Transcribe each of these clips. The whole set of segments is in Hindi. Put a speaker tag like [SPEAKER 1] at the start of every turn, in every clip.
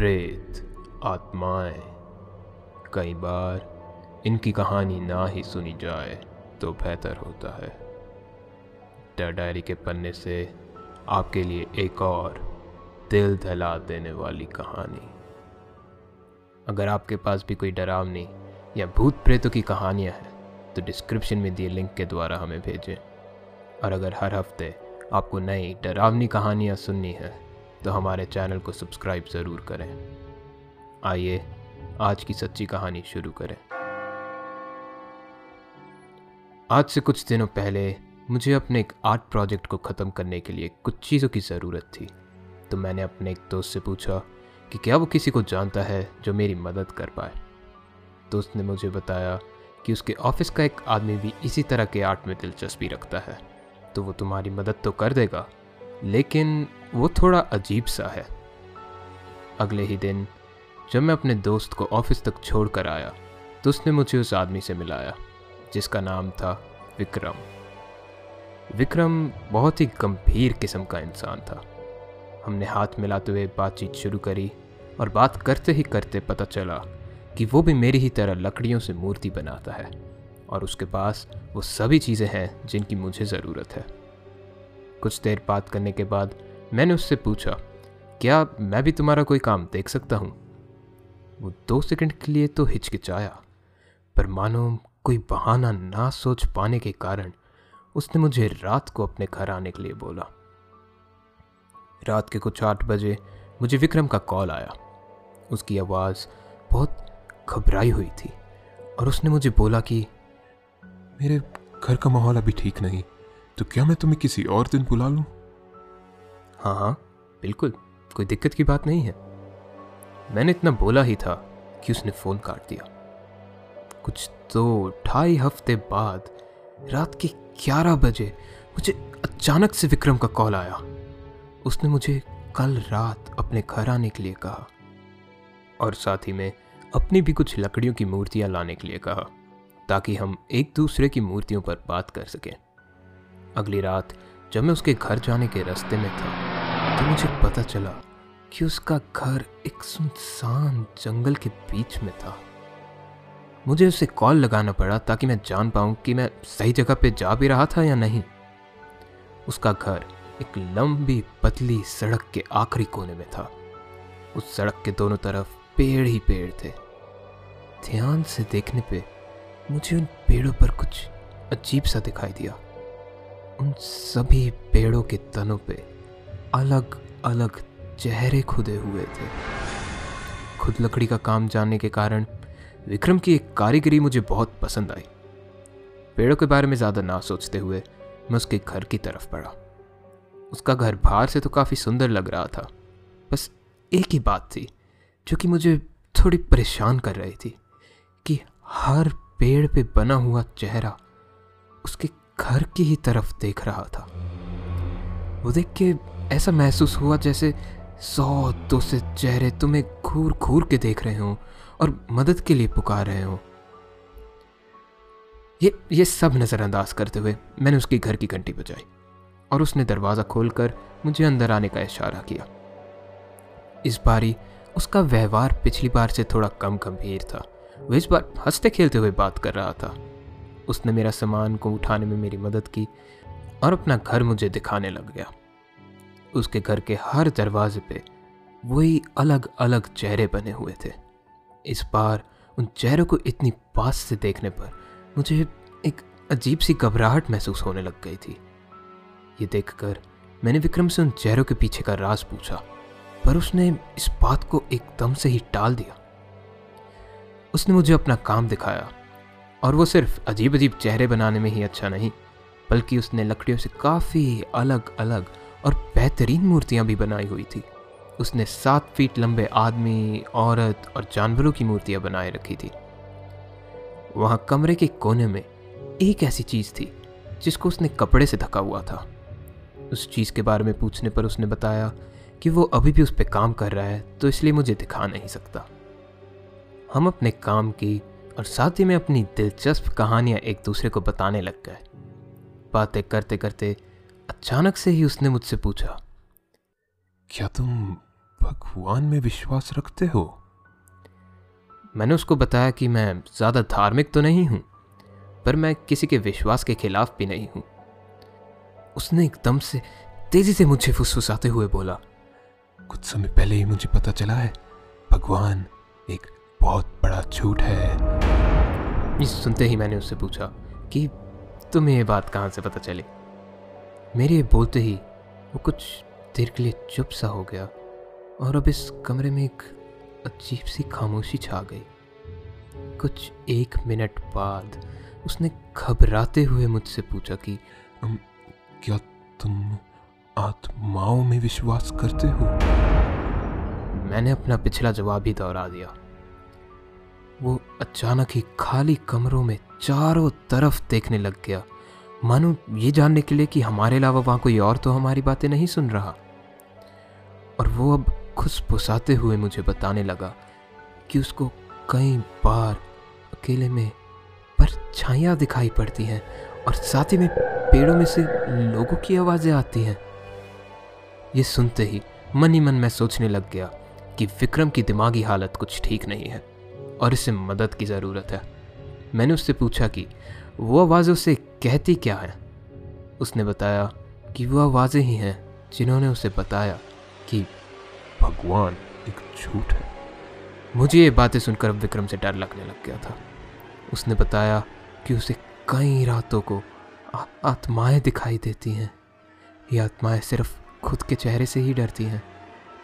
[SPEAKER 1] प्रेत, आत्माएँ। कई बार इनकी कहानी ना ही सुनी जाए तो बेहतर होता है। डर डायरी के पन्ने से आपके लिए एक और दिल दहला देने वाली कहानी। अगर आपके पास भी कोई डरावनी या भूत प्रेतों की कहानियाँ हैं तो डिस्क्रिप्शन में दिए लिंक के द्वारा हमें भेजें। और अगर हर हफ़्ते आपको नई डरावनी कहानियाँ सुननी है तो हमारे चैनल को सब्सक्राइब ज़रूर करें। आइए, आज की सच्ची कहानी शुरू करें। आज से कुछ दिनों पहले मुझे अपने एक आर्ट प्रोजेक्ट को ख़त्म करने के लिए कुछ चीज़ों की ज़रूरत थी। तो मैंने अपने एक दोस्त से पूछा कि क्या वो किसी को जानता है जो मेरी मदद कर पाए। दोस्त ने मुझे बताया कि उसके ऑफ़िस का एक आदमी भी इसी तरह के आर्ट में दिलचस्पी रखता है। तो वो तुम्हारी मदद तो कर देगा, लेकिन वो थोड़ा अजीब सा है। अगले ही दिन, जब मैं अपने दोस्त को ऑफ़िस तक छोड़ कर आया तो उसने मुझे उस आदमी से मिलाया, जिसका नाम था विक्रम। विक्रम बहुत ही गंभीर किस्म का इंसान था। हमने हाथ मिलाते हुए बातचीत शुरू करी और बात करते ही करते पता चला कि वो भी मेरी ही तरह लकड़ियों से मूर्ति बनाता है और उसके पास वो सभी चीज़ें हैं जिनकी मुझे ज़रूरत है। कुछ देर बात करने के बाद मैंने उससे पूछा, क्या मैं भी तुम्हारा कोई काम देख सकता हूँ? वो दो सेकंड के लिए तो हिचकिचाया, पर मानो कोई बहाना ना सोच पाने के कारण उसने मुझे रात को अपने घर आने के लिए बोला। रात के कुछ आठ बजे मुझे विक्रम का कॉल आया। उसकी आवाज़ बहुत घबराई हुई थी और उसने मुझे बोला कि,
[SPEAKER 2] मेरे घर का माहौल अभी ठीक नहीं तो क्या मैं तुम्हें किसी और दिन बुला लूँ?
[SPEAKER 1] हाँ हाँ बिल्कुल, कोई दिक्कत की बात नहीं है। मैंने इतना बोला ही था कि उसने फ़ोन काट दिया। कुछ तो ढाई हफ़्ते बाद, रात के ग्यारह बजे, मुझे अचानक से विक्रम का कॉल आया। उसने मुझे कल रात अपने घर आने के लिए कहा और साथ ही में अपनी भी कुछ लकड़ियों की मूर्तियाँ लाने के लिए कहा, ताकि हम एक दूसरे की मूर्तियों पर बात कर सकें। अगली रात, जब मैं उसके घर जाने के रास्ते में था तो मुझे पता चला कि उसका घर एक सुनसान जंगल के बीच में था। मुझे उसे कॉल लगाना पड़ा ताकि मैं जान पाऊँ कि मैं सही जगह पे जा भी रहा था या नहीं। उसका घर एक लंबी पतली सड़क के आखिरी कोने में था। उस सड़क के दोनों तरफ़ पेड़ ही पेड़ थे। ध्यान से देखने पे मुझे उन पेड़ों पर कुछ अजीब सा दिखाई दिया। उन सभी पेड़ों के तनों पे अलग अलग चेहरे खुदे हुए थे। खुद लकड़ी का काम जानने के कारण विक्रम की एक कारीगरी मुझे बहुत पसंद आई। पेड़ों के बारे में ज़्यादा ना सोचते हुए मैं उसके घर की तरफ़ बढ़ा। उसका घर बाहर से तो काफ़ी सुंदर लग रहा था। बस एक ही बात थी, जो कि मुझे थोड़ी परेशान कर रही थी, कि हर पेड़ पे बना हुआ चेहरा उसके घर की ही तरफ़ देख रहा था। वो देख के ऐसा महसूस हुआ जैसे सौ दो से चेहरे तुम्हें घूर घूर के देख रहे हों और मदद के लिए पुकार रहे हों। ये ये सब नज़रअंदाज करते हुए मैंने उसके घर की घंटी बजाई और उसने दरवाज़ा खोलकर मुझे अंदर आने का इशारा किया। इस बारी उसका व्यवहार पिछली बार से थोड़ा कम गंभीर था। वो इस बार हँसते खेलते हुए बात कर रहा था। उसने मेरा सामान को उठाने में मेरी मदद की और अपना घर मुझे दिखाने लग गया। उसके घर के हर दरवाजे पे वही अलग अलग चेहरे बने हुए थे। इस बार उन चेहरों को इतनी पास से देखने पर मुझे एक अजीब सी घबराहट महसूस होने लग गई थी। ये देखकर मैंने विक्रम से उन चेहरों के पीछे का राज पूछा, पर उसने इस बात को एकदम से ही टाल दिया। उसने मुझे अपना काम दिखाया, और वो सिर्फ़ अजीब अजीब चेहरे बनाने में ही अच्छा नहीं, बल्कि उसने लकड़ियों से काफ़ी अलग अलग और बेहतरीन मूर्तियाँ भी बनाई हुई थी। उसने सात फीट लंबे आदमी, औरत और जानवरों की मूर्तियाँ बनाए रखी थी। वहाँ कमरे के कोने में एक ऐसी चीज़ थी, जिसको उसने कपड़े से ढका हुआ था। उस चीज़ के बारे में पूछने पर उसने बताया कि वो अभी भी उस पर काम कर रहा है तो इसलिए मुझे दिखा नहीं सकता। हम अपने काम की और साथ ही में अपनी दिलचस्प कहानियाँ एक दूसरे को बताने लग गए। बातें करते करते अचानक से ही उसने मुझसे पूछा,
[SPEAKER 2] क्या तुम भगवान में विश्वास रखते हो?
[SPEAKER 1] मैंने उसको बताया कि मैं ज़्यादा धार्मिक तो नहीं हूँ, पर मैं किसी के विश्वास के खिलाफ भी नहीं हूँ। उसने एकदम से तेज़ी से मुझे फुसफुसाते हुए बोला,
[SPEAKER 2] कुछ समय पहले ही मुझे पता चला है, भगवान एक बहुत बड़ा झूठ है।
[SPEAKER 1] सुनते ही मैंने उससे पूछा कि, तुम्हें ये बात कहाँ से पता चली? मेरे बोलते ही वो कुछ देर के लिए चुप सा हो गया और अब इस कमरे में एक अजीब सी खामोशी छा गई। कुछ एक मिनट बाद उसने घबराते हुए मुझसे पूछा कि
[SPEAKER 2] क्या तुम आत्माओं में विश्वास करते हो?
[SPEAKER 1] मैंने अपना पिछला जवाब ही दोहरा दिया। वो अचानक ही खाली कमरों में चारों तरफ़ देखने लग गया। मानो ये जानने के लिए कि हमारे अलावा वहाँ कोई और तो हमारी बातें नहीं सुन रहा। और वो अब खुशपुसाते हुए मुझे बताने लगा कि उसको कई बार अकेले में परछाइयाँ दिखाई पड़ती हैं और साथ ही में पेड़ों में से लोगों की आवाज़ें आती हैं। ये सुनते ही मन ही मन मैं सोचने लग गया कि विक्रम की दिमागी हालत कुछ ठीक नहीं है और इसे मदद की ज़रूरत है। मैंने उससे पूछा कि वो आवाज़ें उसे कहती क्या है? उसने बताया कि वो आवाज़ें ही हैं जिन्होंने उसे बताया कि
[SPEAKER 2] भगवान एक झूठ है।
[SPEAKER 1] मुझे ये बातें सुनकर विक्रम से डर लगने लग गया था। उसने बताया कि उसे कई रातों को आत्माएँ दिखाई देती हैं। ये आत्माएँ सिर्फ़ खुद के चेहरे से ही डरती हैं।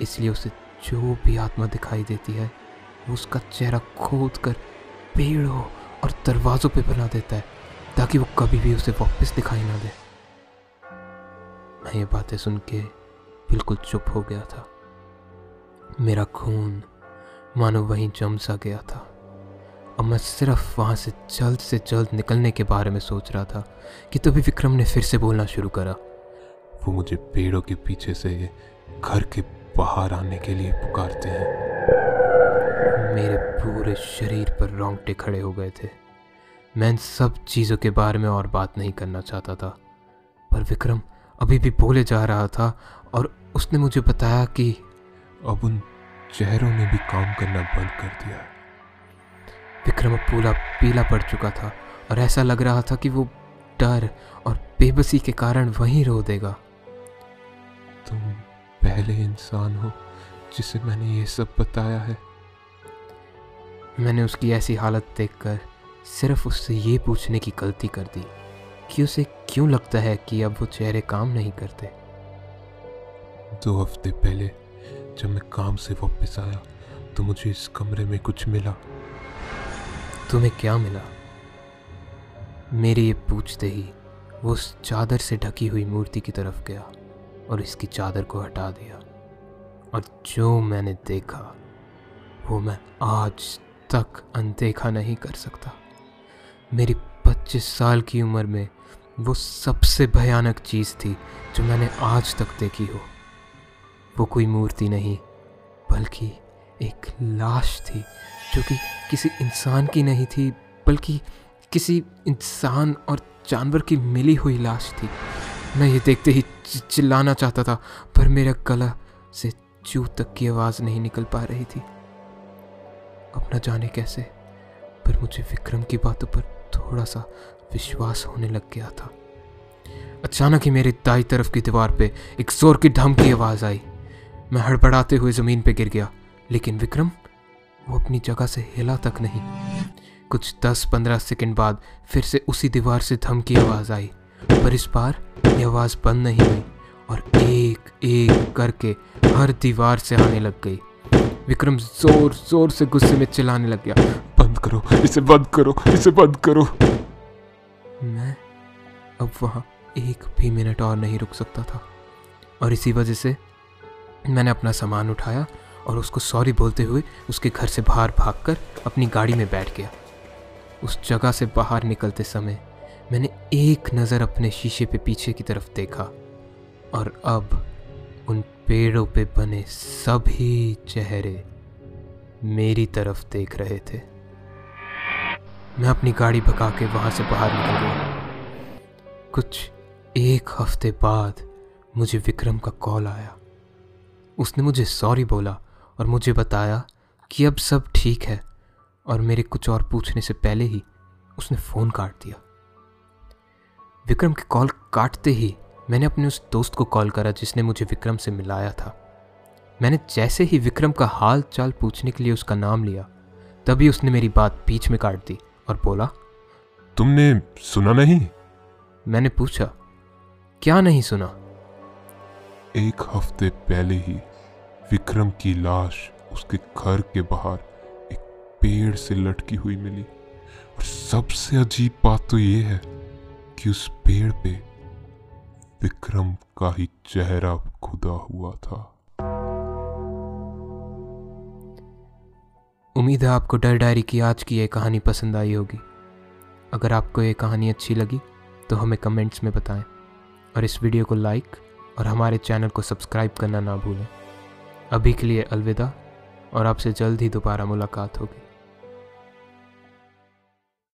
[SPEAKER 1] इसलिए उसे जो भी आत्मा दिखाई देती है, वो उसका चेहरा खोद कर पेड़ों और दरवाज़ों पे बना देता है। ताकि वो कभी भी उसे वापस दिखाई ना दे। मैं ये बातें सुन के बिल्कुल चुप हो गया था। मेरा खून मानो वहीं जम सा गया था। अब मैं सिर्फ़ वहाँ से जल्द से जल्द निकलने के बारे में सोच रहा था कि तभी विक्रम ने फिर से बोलना शुरू करा।
[SPEAKER 2] वो मुझे पेड़ों के पीछे से घर के बाहर आने के लिए पुकारते हैं।
[SPEAKER 1] मेरे पूरे शरीर पर रोंगटे खड़े हो गए थे। मैं इन सब चीज़ों के बारे में और बात नहीं करना चाहता था। पर विक्रम अभी भी बोले जा रहा था और उसने मुझे बताया कि
[SPEAKER 2] अब उन चेहरों ने भी काम करना बंद कर दिया
[SPEAKER 1] विक्रम अब पूरा पीला पड़ चुका था और ऐसा लग रहा था कि वो डर और बेबसी के कारण वहीं रो देगा।
[SPEAKER 2] तुम पहले इंसान हो जिसे मैंने ये सब बताया है।
[SPEAKER 1] मैंने उसकी ऐसी हालत देखकर सिर्फ़ उससे ये पूछने की गलती कर दी कि उसे क्यों लगता है कि अब वो चेहरे काम नहीं करते।
[SPEAKER 2] दो हफ़्ते पहले जब मैं काम से वापस आया तो मुझे इस कमरे में कुछ मिला।
[SPEAKER 1] तुम्हें क्या मिला? मेरे ये पूछते ही वो उस चादर से ढकी हुई मूर्ति की तरफ़ गया और इसकी चादर को हटा दिया। और जो मैंने देखा वो मैं आज तक अनदेखा नहीं कर सकता। मेरी 25 साल की उम्र में वो सबसे भयानक चीज़ थी जो मैंने आज तक देखी हो। वो कोई मूर्ति नहीं, बल्कि एक लाश थी, जो कि किसी इंसान की नहीं थी, बल्कि किसी इंसान और जानवर की मिली हुई लाश थी। मैं ये देखते ही चिल्लाना चाहता था, पर मेरा गला से चू तक की आवाज़ नहीं निकल पा रही थी। अब न जाने कैसे, पर मुझे विक्रम की बातों पर थोड़ा सा विश्वास होने लग गया था। अचानक ही मेरी दाई तरफ़ की दीवार पे एक ज़ोर की ढम की आवाज़ आई। मैं हड़बड़ाते हुए ज़मीन पे गिर गया, लेकिन विक्रम, वो अपनी जगह से हिला तक नहीं। कुछ दस पंद्रह सेकंड बाद फिर से उसी दीवार से धमकी आवाज़ आई, पर इस बार ये आवाज़ बंद नहीं हुई और एक एक करके हर दीवार से आने लग गई। विक्रम ज़ोर ज़ोर से गुस्से में चिल्लाने लग गया।
[SPEAKER 2] बंद करो, इसे बंद करो, इसे बंद करो।
[SPEAKER 1] मैं अब वहाँ एक भी मिनट और नहीं रुक सकता था। और इसी वजह से मैंने अपना सामान उठाया और उसको सॉरी बोलते हुए उसके घर से बाहर भागकर अपनी गाड़ी में बैठ गया। उस जगह से बाहर निकलते समय मैंने एक नज़र अपने शीशे पे पीछे की तरफ़ देखा और अब उन पेड़ों पे बने सभी चेहरे मेरी तरफ़ देख रहे थे। मैं अपनी गाड़ी भगा के वहाँ से बाहर निकल गया। कुछ एक हफ़्ते बाद मुझे विक्रम का कॉल आया। उसने मुझे सॉरी बोला और मुझे बताया कि अब सब ठीक है और मेरे कुछ और पूछने से पहले ही उसने फ़ोन काट दिया। विक्रम की कॉल काटते ही मैंने अपने उस दोस्त को कॉल करा जिसने मुझे विक्रम से मिलाया था। मैंने जैसे ही विक्रम का हाल चाल पूछने के लिए उसका नाम लिया, तभी उसने मेरी बात बीच में काट दी। और बोला
[SPEAKER 2] तुमने सुना नहीं?
[SPEAKER 1] मैंने पूछा क्या नहीं सुना?
[SPEAKER 2] एक हफ़्ते पहले ही विक्रम की लाश उसके घर के बाहर एक पेड़ से लटकी हुई मिली। और सबसे अजीब बात तो यह है कि उस पेड़ पे विक्रम का ही चेहरा खुदा हुआ था।
[SPEAKER 1] उम्मीद है आपको डर डायरी की आज की यह कहानी पसंद आई होगी। अगर आपको ये कहानी अच्छी लगी तो हमें कमेंट्स में बताएँ। और इस वीडियो को लाइक और हमारे चैनल को सब्सक्राइब करना ना भूलें। अभी के लिए अलविदा, और आपसे जल्द ही दोबारा मुलाकात होगी।